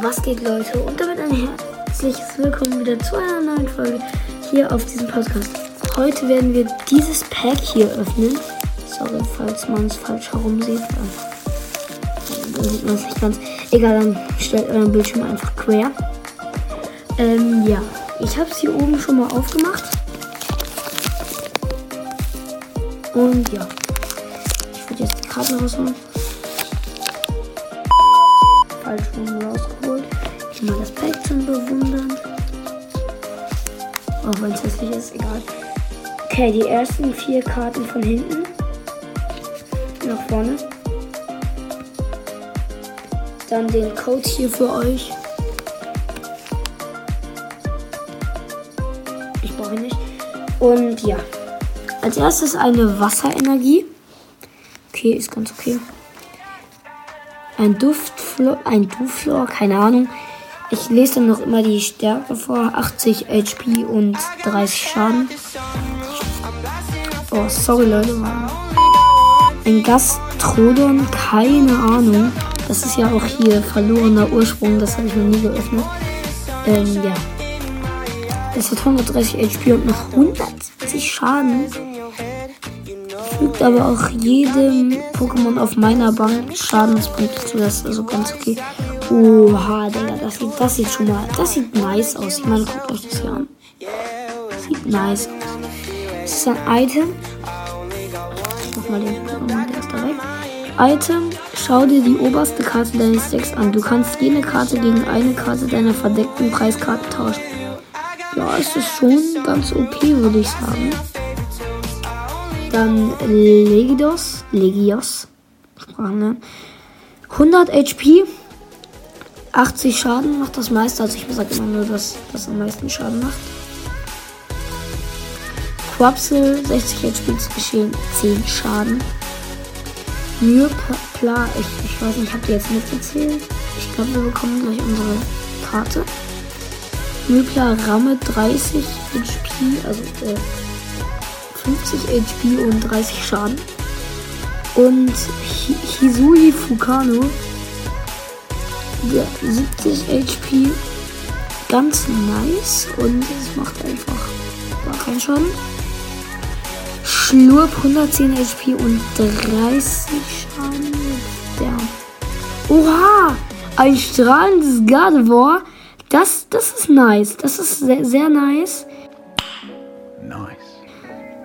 Was geht, Leute? Und damit ein herzliches Willkommen wieder zu einer neuen Folge hier auf diesem Podcast. Heute werden wir dieses Pack hier öffnen. Sorry, falls man es falsch herum sieht. Dann sieht man es nicht ganz. Egal, dann stellt euren Bildschirm einfach quer. Ähm, ja. Ich habe es hier oben schon mal aufgemacht. Und ja. Ich würde jetzt die Karte rausholen. Ist, egal. Okay, die ersten vier Karten von hinten. Nach vorne. Dann den Code hier für euch. Ich brauche ihn nicht. Und ja. Als erstes eine Wasserenergie. Okay, ist ganz okay. Ein Duftflor, ein Duftflor, keine Ahnung. Ich lese noch immer die Stärke vor. 80 HP und 30 Schaden. Oh, sorry Leute. Ein Gastrodon, keine Ahnung. Das ist ja auch hier verlorener Ursprung. Das habe ich noch nie geöffnet. Ähm, ja. Das hat 130 HP und noch 170 Schaden. Fügt aber auch jedem Pokémon auf meiner Bank Schadenspunkte zu. Das ist also ganz okay. Oha, Digga, das sieht, das sieht schon mal, das sieht nice aus. Ich meine, guckt euch das hier an. Sieht nice aus. Das ist ein Item. Ich mach mal den der ist da weg. Item, schau dir die oberste Karte deines Decks an. Du kannst jede Karte gegen eine Karte deiner verdeckten Preiskarte tauschen. Ja, es ist schon ganz OP, würde ich sagen. Dann Legidos, Legios, Sprachen 100 HP, 80 Schaden macht das meiste. Also ich sage immer nur, dass das am meisten Schaden macht. Quapsel, 60 HP zu geschehen, 10 Schaden. Myrpla, ich, ich weiß nicht, habt ihr jetzt mitgezählt? Ich glaube, wir bekommen gleich unsere Karte. Myrpla Ramme 30 HP, also äh, 50 HP und 30 Schaden. Und Hisui Fukano, der 70 HP, ganz nice und es macht einfach gar keinen Schaden. Schlurp 110 HP und 30 Schaden. Der. Oha! Ein strahlendes Gardevoir. Das, das ist nice. Das ist sehr, sehr nice.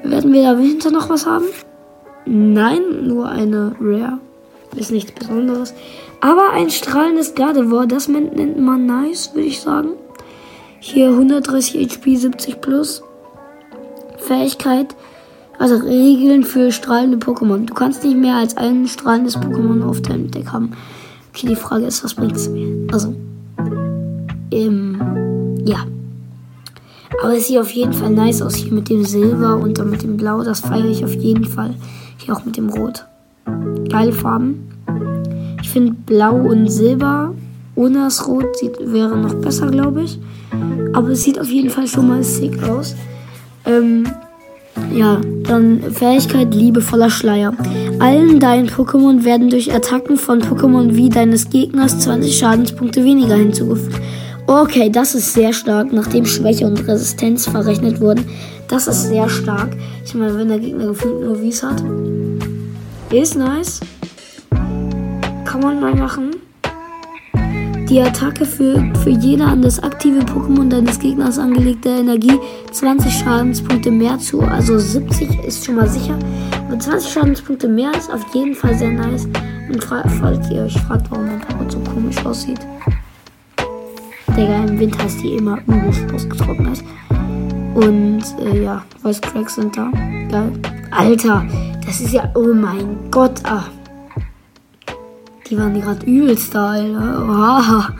Werden wir dahinter noch was haben? Nein, nur eine Rare. Ist nichts Besonderes. Aber ein strahlendes Gardevoir, das nennt man nice, würde ich sagen. Hier 130 HP, 70 plus. Fähigkeit. Also Regeln für strahlende Pokémon. Du kannst nicht mehr als ein strahlendes Pokémon auf deinem Deck haben. Okay, die Frage ist, was bringt es mir? Also, ähm, ja. Aber es sieht auf jeden Fall nice aus hier mit dem Silber und dann mit dem Blau. Das feiere ich auf jeden Fall. Hier auch mit dem Rot. Geile Farben. Ich finde Blau und Silber ohne das Rot sieht, wäre noch besser, glaube ich. Aber es sieht auf jeden Fall schon mal sick aus. Ähm, ja, dann Fähigkeit liebevoller Schleier. Allen deinen Pokémon werden durch Attacken von Pokémon wie deines Gegners 20 Schadenspunkte weniger hinzugefügt. Okay, das ist sehr stark, nachdem Schwäche und Resistenz verrechnet wurden. Das ist sehr stark. Ich meine, wenn der Gegner gefühlt nur Wies hat. Ist nice. Kann man mal machen. Die Attacke für, für jede an das aktive Pokémon deines Gegners angelegte Energie 20 Schadenspunkte mehr zu. Also 70 ist schon mal sicher. Aber 20 Schadenspunkte mehr ist auf jeden Fall sehr nice. Und falls ihr euch fragt, warum mein Pokémon so komisch aussieht. Digga, im Winter ist die immer übelst ausgetrocknet. Und äh, ja, Voice Cracks sind da. Geil. Alter, das ist ja. Oh mein Gott, ah. Die waren gerade übelst da, Alter. Oha.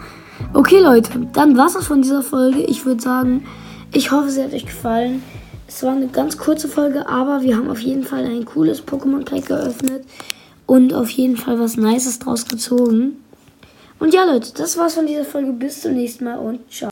Okay, Leute, dann war's das von dieser Folge. Ich würde sagen, ich hoffe, sie hat euch gefallen. Es war eine ganz kurze Folge, aber wir haben auf jeden Fall ein cooles Pokémon-Pack geöffnet und auf jeden Fall was Nices draus gezogen. Und ja, Leute, das war's von dieser Folge. Bis zum nächsten Mal und ciao.